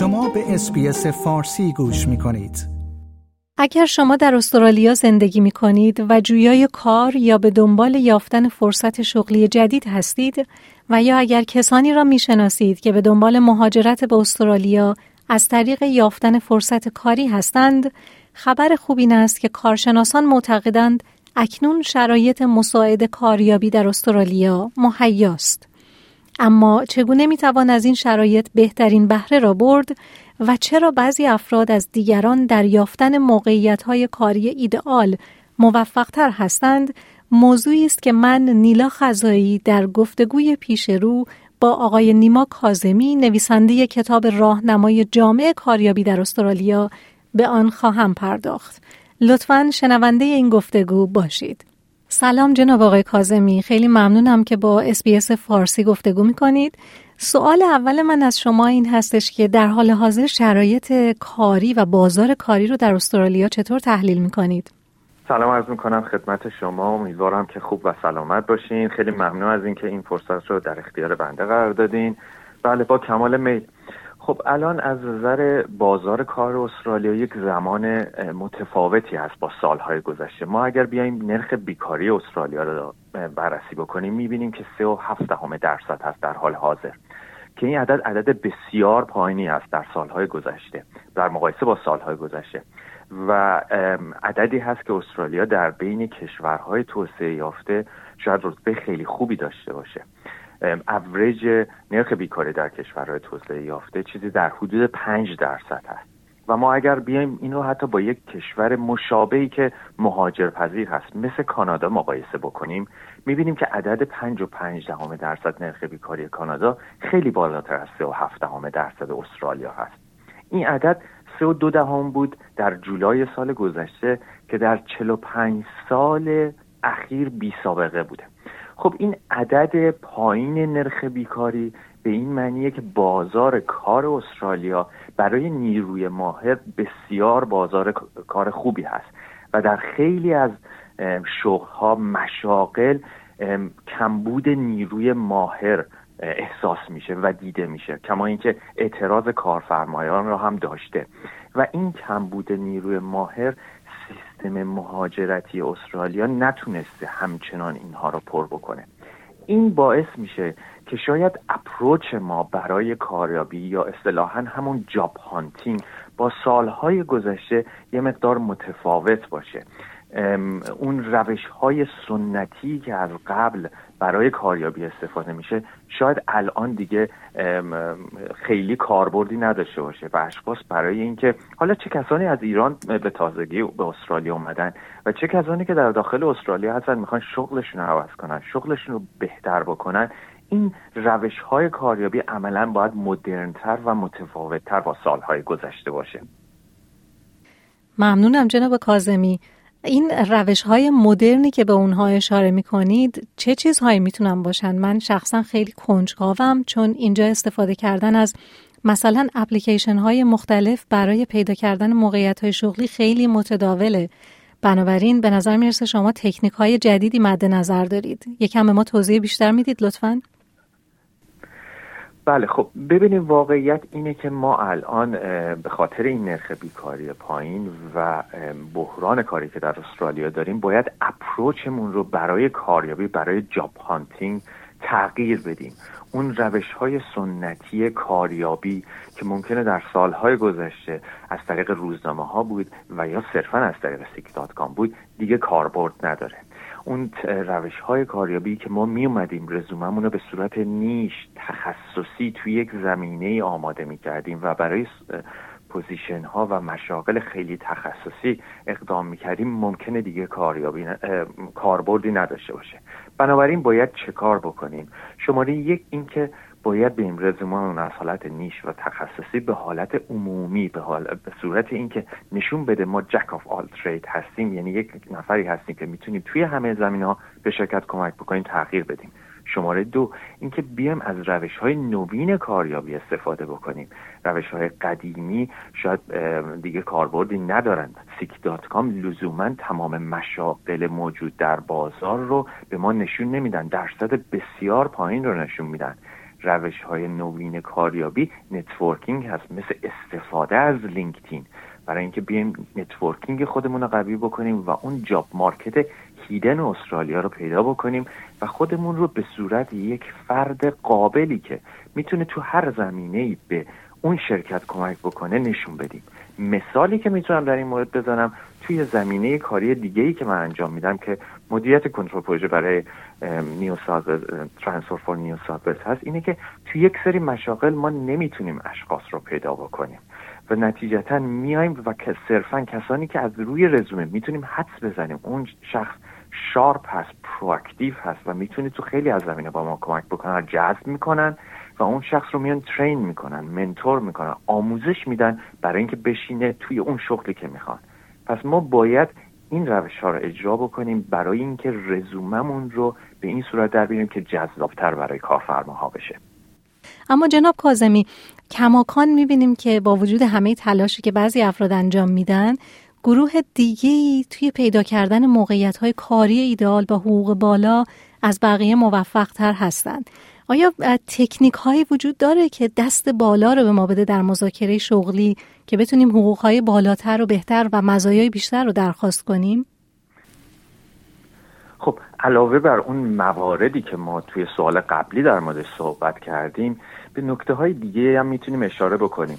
شما به اسپیس فارسی گوش می کنید. اگر شما در استرالیا زندگی می کنید و جویای کار یا به دنبال یافتن فرصت شغلی جدید هستید و یا اگر کسانی را می شناسید که به دنبال مهاجرت به استرالیا از طریق یافتن فرصت کاری هستند، خبر خوب این است که کارشناسان معتقدند اکنون شرایط مساعد کاریابی در استرالیا مهیاست. اما چگونه می‌توان از این شرایط بهترین بهره را برد و چرا بعضی افراد از دیگران در یافتن موقعیت های کاری ایدئال موفقتر هستند موضوعی است که من نیلا خزایی در گفتگوی پیش رو با آقای نیما کازمی نویسنده کتاب راهنمای جامعه کاریابی در استرالیا به آن خواهم پرداخت. لطفا شنونده این گفتگو باشید. سلام جناب آقای کازمی خیلی ممنونم که با اسپیس فارسی گفتگو می‌کنید. سوال اول من از شما این هستش که در حال حاضر شرایط کاری و بازار کاری رو در استرالیا چطور تحلیل می‌کنید؟ سلام عرض می‌کنم خدمت شما. امیدوارم که خوب و سلامت باشین. خیلی ممنون از اینکه این فرصت رو در اختیار بنده قرار دادین. بله با کمال میل. خب الان از نظر بازار کار استرالیا یک زمان متفاوتی هست با سالهای گذشته. ما اگر بیایم نرخ بیکاری استرالیا رو بررسی بکنیم می‌بینیم که سه و هفت دهم درصد هست در حال حاضر. که این عدد عدد بسیار پایینی است در سالهای گذشته در مقایسه با سالهای گذشته. و عددی هست که استرالیا در بین کشورهای توسعه یافته شاید رتبه خیلی خوبی داشته باشه. اوریج نرخ بیکاری در کشورهای توسعه یافته چیزی در حدود 5 درصد هست. و ما اگر بیایم این رو حتی با یک کشور مشابهی که مهاجرپذیر هست مثل کانادا مقایسه بکنیم می‌بینیم که عدد 5 و 5 دهم درصد نرخ بیکاری کانادا خیلی بالاتر از 3 و 7 دهم درصد استرالیا هست. این عدد 3 و 2 دهم بود در جولای سال گذشته که در 45 سال اخیر بی سابقه بوده. خب این عدد پایین نرخ بیکاری به این معنیه که بازار کار استرالیا برای نیروی ماهر بسیار بازار کار خوبی هست و در خیلی از شغلها مشاقل کمبود نیروی ماهر احساس میشه و دیده میشه کما اینکه اعتراض کارفرمایان را هم داشته. و این کمبود نیروی ماهر سیستم مهاجرتی استرالیا نتونسته همچنان اینها رو پر بکنه. این باعث میشه که شاید اپروچ ما برای کاریابی یا اصطلاحا همون جاب هانتینگ با سالهای گذشته یه مقدار متفاوت باشه. اون روش های سنتی که از قبل برای کاریابی استفاده میشه شاید الان دیگه خیلی کاربردی نداشته باشه و اشخاص برای اینکه حالا چه کسانی از ایران به تازگی به استرالیا اومدن و چه کسانی که در داخل استرالیا هستن می‌خوان شغلشون رو عوض کنن شغلشون رو بهتر بکنن این روش های کاریابی عملا باید مدرنتر و متفاوتتر با سالهای گذشته باشه. ممنونم جناب کازمی این روش های مدرنی که به اونها اشاره می کنید چه چیزهایی می‌تونن باشن؟ من شخصا خیلی کنجکاوم چون اینجا استفاده کردن از مثلا اپلیکیشن های مختلف برای پیدا کردن موقعیت های شغلی خیلی متداوله. بنابراین به نظر می‌رسه شما تکنیک های جدیدی مد نظر دارید. یکم به ما توضیح بیشتر می‌دید لطفاً. بله خب ببینیم واقعیت اینه که ما الان به خاطر این نرخ بیکاری پایین و بحران کاری که در استرالیا داریم باید اپروچمون رو برای کاریابی برای جاب هانتینگ تغییر بدیم. اون روش های سنتی کاریابی که ممکنه در سالهای گذشته از طریق روزنامه ها بود و یا صرفا از طریق Seek dot com بود دیگه کاربرد نداره. اون روش های کاریابی که ما می اومدیم رزوممون رو به صورت niche تخصصی توی یک زمینه آماده می کردیم و برای position ها و مشاغل خیلی تخصصی اقدام می کردیم. ممکنه دیگه کاریابی کاربردی نداشته باشه. بنابراین باید چه کار بکنیم؟ شماره یک اینکه باید این رزومه از حالت niche و تخصصی به حالت عمومی به, حال... به صورت اینکه نشون بده ما jack of all trade هستیم یعنی یک نفری هستیم که می‌تونیم توی همه زمینه ها به شرکت کمک بکنیم تغییر بدیم. شماره دو اینکه بیایم از روش های نوین کاریابی استفاده بکنیم. روش های قدیمی شاید دیگه کاربردی ندارند. Seek dot com لزوما تمام مشاغل موجود در بازار رو به ما نشون نمیدن. درصد بسیار پایین رو نشون میدن. روش های نوین کاریابی networking هست مثل استفاده از LinkedIn. برای اینکه بیایم networking خودمون رو قوی بکنیم و اون job market hidden استرالیا رو پیدا بکنیم و خودمون رو به صورت یک فرد قابلی که می‌تونه تو هر زمینه به اون شرکت کمک بکنه نشون بدیم. مثالی که می‌تونم در این مورد بزنم توی زمینه کاری دیگه ای که من انجام میدم که مدیریت کنترل پروژه برای نیو Transport for New هست اینه که توی یک سری مشاغل ما نمی‌تونیم اشخاص رو پیدا بکنیم. و نتیجتا میایم و صرفا کسانی که از روی رزومه می‌تونیم حدس بزنیم. اون شخص sharp هست proactive هست و می‌تونه تو خیلی از زمینه با ما کمک بکنن جذب می‌کنن و اون شخص رو میان train می‌کنن mentor می‌کنن آموزش میدن برای اینکه بشینه توی اون شغلی که می‌خوان. پس ما باید این روش ها رو اجرا بکنیم برای اینکه رزوممون رو به این صورت در بیاریم که جذابتر برای کارفرماها بشه. اما جناب کازمی کماکان می‌بینیم که با وجود همه تلاشی که بعضی افراد انجام میدن گروه دیگه توی پیدا کردن موقعیت های کاری ایدئال با حقوق بالا از بقیه موفق تر هستند. آیا تکنیک هایی وجود داره که دست بالا رو به ما بده در مذاکره شغلی که بتونیم حقوق های بالاتر و بهتر و مزایای بیشتر رو درخواست کنیم؟ خب علاوه بر اون مواردی که ما توی سوال قبلی در موردش صحبت کردیم به نکته های دیگه هم می‌تونیم اشاره بکنیم.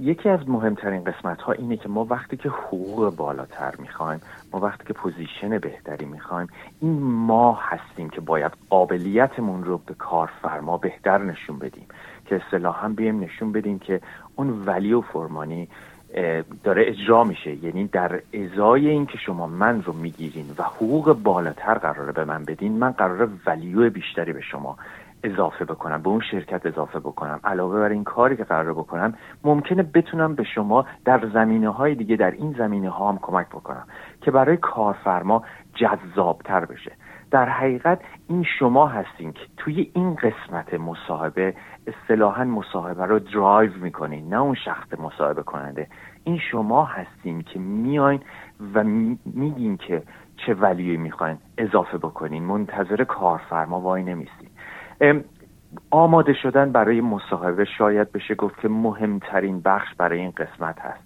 یکی از مهمترین قسمت ها اینه که ما وقتی که حقوق بالاتر می‌خوایم ما وقتی که پوزیشن بهتری می‌خوایم این ما هستیم که باید قابلیتمون رو به کارفرما بهتر نشون بدیم. که اصطلاحا بیم نشون بدیم که اون ولی و فرمانی داره اجرا میشه. یعنی در ازای اینکه شما من رو می‌گیرین و حقوق بالاتر قراره به من بدین من قراره ولیو بیشتری به شما اضافه بکنم به اون شرکت اضافه بکنم. علاوه بر این کاری که قرار بکنم ممکنه بتونم به شما در زمینه های دیگه در این زمینه ها هم کمک بکنم که برای کارفرما جذابتر بشه. در حقیقت این شما هستین که توی این قسمت مصاحبه اصطلاحا مصاحبه رو درایو می‌کنین نه اون شخص مصاحبه کننده. این شما هستین که میاین و میگین که چه ولیوی می‌خواین اضافه بکنین. منتظر کارفرما وای نمیستین آماده شدن برای مصاحبه شاید بشه گفت که مهمترین بخش برای این قسمت هست.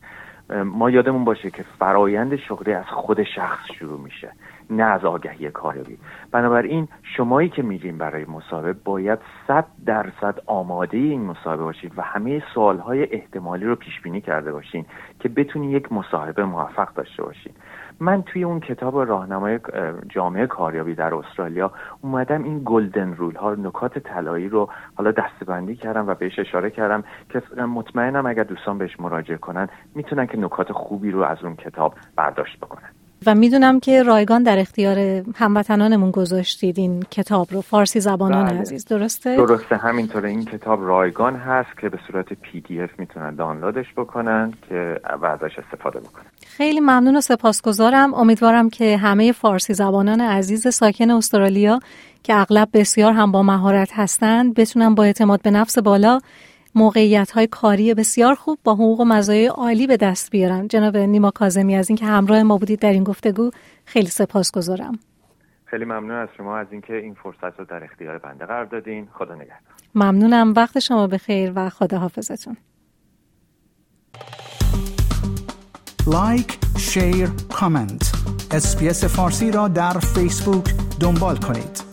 ما یادمون باشه که فرایند شغلی از خود شخص شروع میشه نه از آگهی کاری بنابراین شمایی که میریم برای مصاحبه باید صد درصد آماده این مصاحبه باشید و همه سوالهای احتمالی رو پیش بینی کرده باشین که بتونی یک مصاحبه موفق داشته باشین. من توی اون کتاب راهنمای جامعه کاریابی در استرالیا اومدم این گلدن رول ها نکات طلایی رو حالا دستبندی کردم و بهش اشاره کردم که مطمئنم اگر دوستان بهش مراجعه کنن می‌تونن که نکات خوبی رو از اون کتاب برداشت بکنن. و می‌دونم که رایگان در اختیار هموطنانمون گذاشتید این کتاب رو. فارسی زبانان بله. عزیز درسته؟ درسته. همینطوره. این کتاب رایگان هست که به صورت پی دی اف می‌تونن دانلودش بکنن که ازش استفاده بکنن. خیلی ممنون و سپاسگزارم. امیدوارم که همه فارسی زبانان عزیز ساکن استرالیا که اغلب بسیار هم با مهارت هستند بتونن با اعتماد به نفس بالا موقعیت های کاری بسیار خوب با حقوق و مزایای عالی به دست بیارن. جناب نیما کاظمی از اینکه همراه ما بودید در این گفتگو خیلی سپاسگزارم. خیلی ممنون از شما از اینکه این فرصت رو در اختیار بنده قرار دادین. خدا نگهدار. ممنونم. وقت شما بخیر و خدا حافظتون like share comment SBS فارسی را در فیسبوک دنبال کنید.